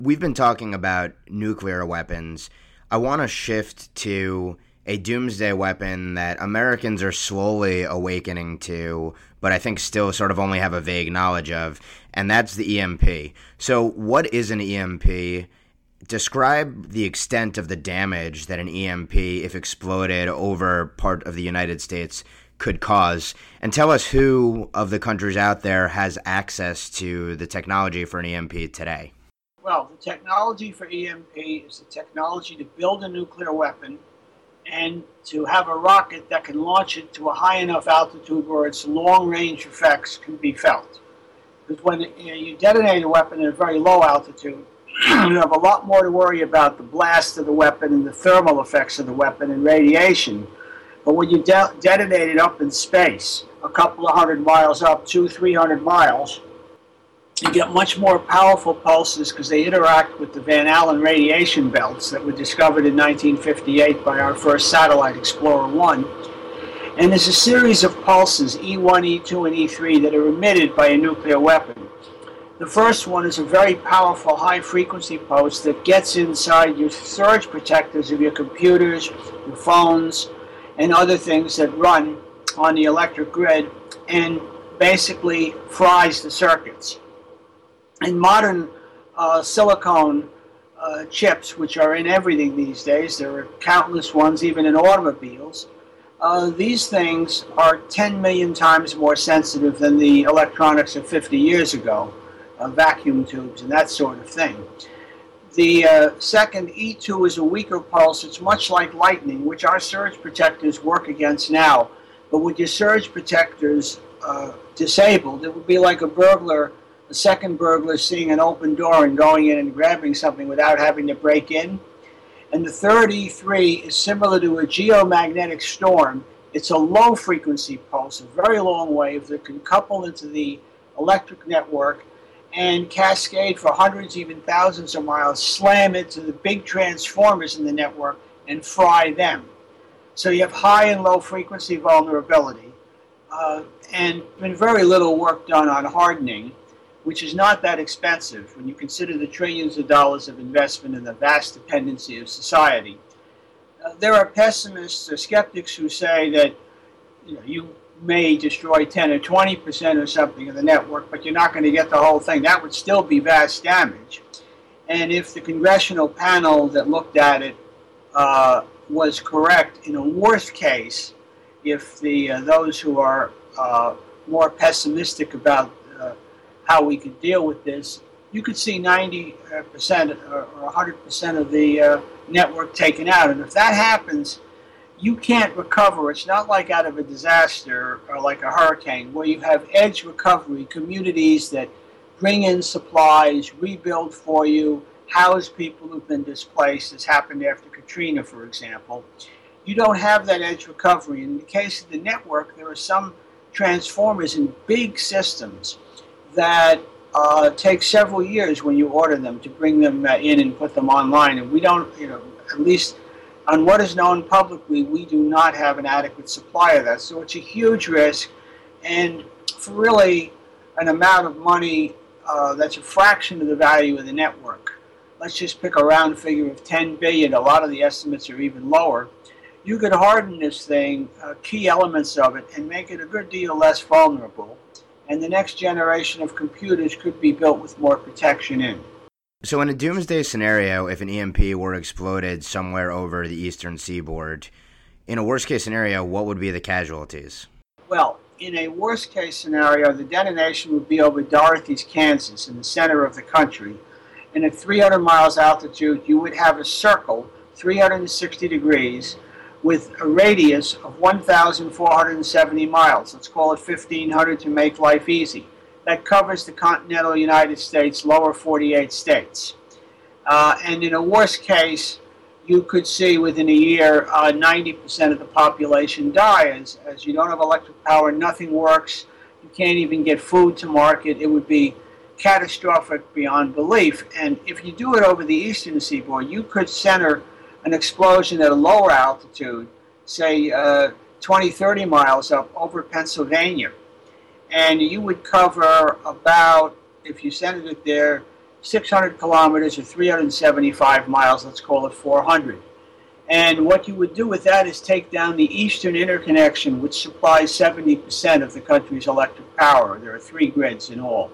We've been talking about nuclear weapons. I want to shift to a doomsday weapon that Americans are slowly awakening to, but I think still sort of only have a vague knowledge of, and that's the EMP. So, what is an EMP? Describe the extent of the damage that an EMP, if exploded over part of the United States, could cause, and tell us who of the countries out there has access to the technology for an EMP today. Well, the technology for EMP is the technology to build a nuclear weapon and to have a rocket that can launch it to a high enough altitude where its long range effects can be felt. Because when you, know, you detonate a weapon at a very low altitude, you have a lot more to worry about the blast of the weapon and the thermal effects of the weapon and radiation. But when you de- detonate it up in space, a couple of hundred miles up, two, three hundred miles, you get much more powerful pulses because they interact with the Van Allen radiation belts that were discovered in 1958 by our first satellite, Explorer 1. And there's a series of pulses, E1, E2, and E3, that are emitted by a nuclear weapon. The first one is a very powerful high frequency pulse that gets inside your surge protectors of your computers, your phones, and other things that run on the electric grid and basically fries the circuits in modern uh, silicone uh, chips, which are in everything these days, there are countless ones, even in automobiles. Uh, these things are 10 million times more sensitive than the electronics of 50 years ago, uh, vacuum tubes and that sort of thing. The uh, second E2 is a weaker pulse. It's much like lightning, which our surge protectors work against now. But with your surge protectors uh, disabled, it would be like a burglar the second burglar seeing an open door and going in and grabbing something without having to break in. And the third E3 is similar to a geomagnetic storm. It's a low frequency pulse, a very long wave that can couple into the electric network and cascade for hundreds, even thousands of miles, slam into the big transformers in the network and fry them. So you have high and low frequency vulnerability, uh, and been very little work done on hardening which is not that expensive when you consider the trillions of dollars of investment and the vast dependency of society. Uh, there are pessimists or skeptics who say that you, know, you may destroy 10 or 20 percent or something of the network, but you're not going to get the whole thing. That would still be vast damage. And if the congressional panel that looked at it uh, was correct, in a worst case, if the uh, those who are uh, more pessimistic about how we can deal with this, you could see 90% or 100% of the uh, network taken out. And if that happens, you can't recover. It's not like out of a disaster or like a hurricane where you have edge recovery, communities that bring in supplies, rebuild for you, house people who've been displaced, as happened after Katrina, for example. You don't have that edge recovery. In the case of the network, there are some transformers in big systems that uh, take several years when you order them to bring them uh, in and put them online. And we don't, you know, at least on what is known publicly, we do not have an adequate supply of that. So it's a huge risk. And for really an amount of money uh, that's a fraction of the value of the network, let's just pick a round figure of 10 billion. A lot of the estimates are even lower. You could harden this thing, uh, key elements of it, and make it a good deal less vulnerable and the next generation of computers could be built with more protection in. So, in a doomsday scenario, if an EMP were exploded somewhere over the eastern seaboard, in a worst case scenario, what would be the casualties? Well, in a worst case scenario, the detonation would be over Dorothy's, Kansas, in the center of the country. And at 300 miles altitude, you would have a circle, 360 degrees, with a radius of 1,470 miles. Let's call it 1,500 to make life easy. That covers the continental United States, lower 48 states. Uh, and in a worst case, you could see within a year uh, 90% of the population die as, as you don't have electric power, nothing works, you can't even get food to market. It would be catastrophic beyond belief. And if you do it over the eastern seaboard, you could center an explosion at a lower altitude, say uh, 20, 30 miles up over Pennsylvania. And you would cover about, if you centered it there, 600 kilometers or 375 miles, let's call it 400. And what you would do with that is take down the eastern interconnection, which supplies 70% of the country's electric power. There are three grids in all.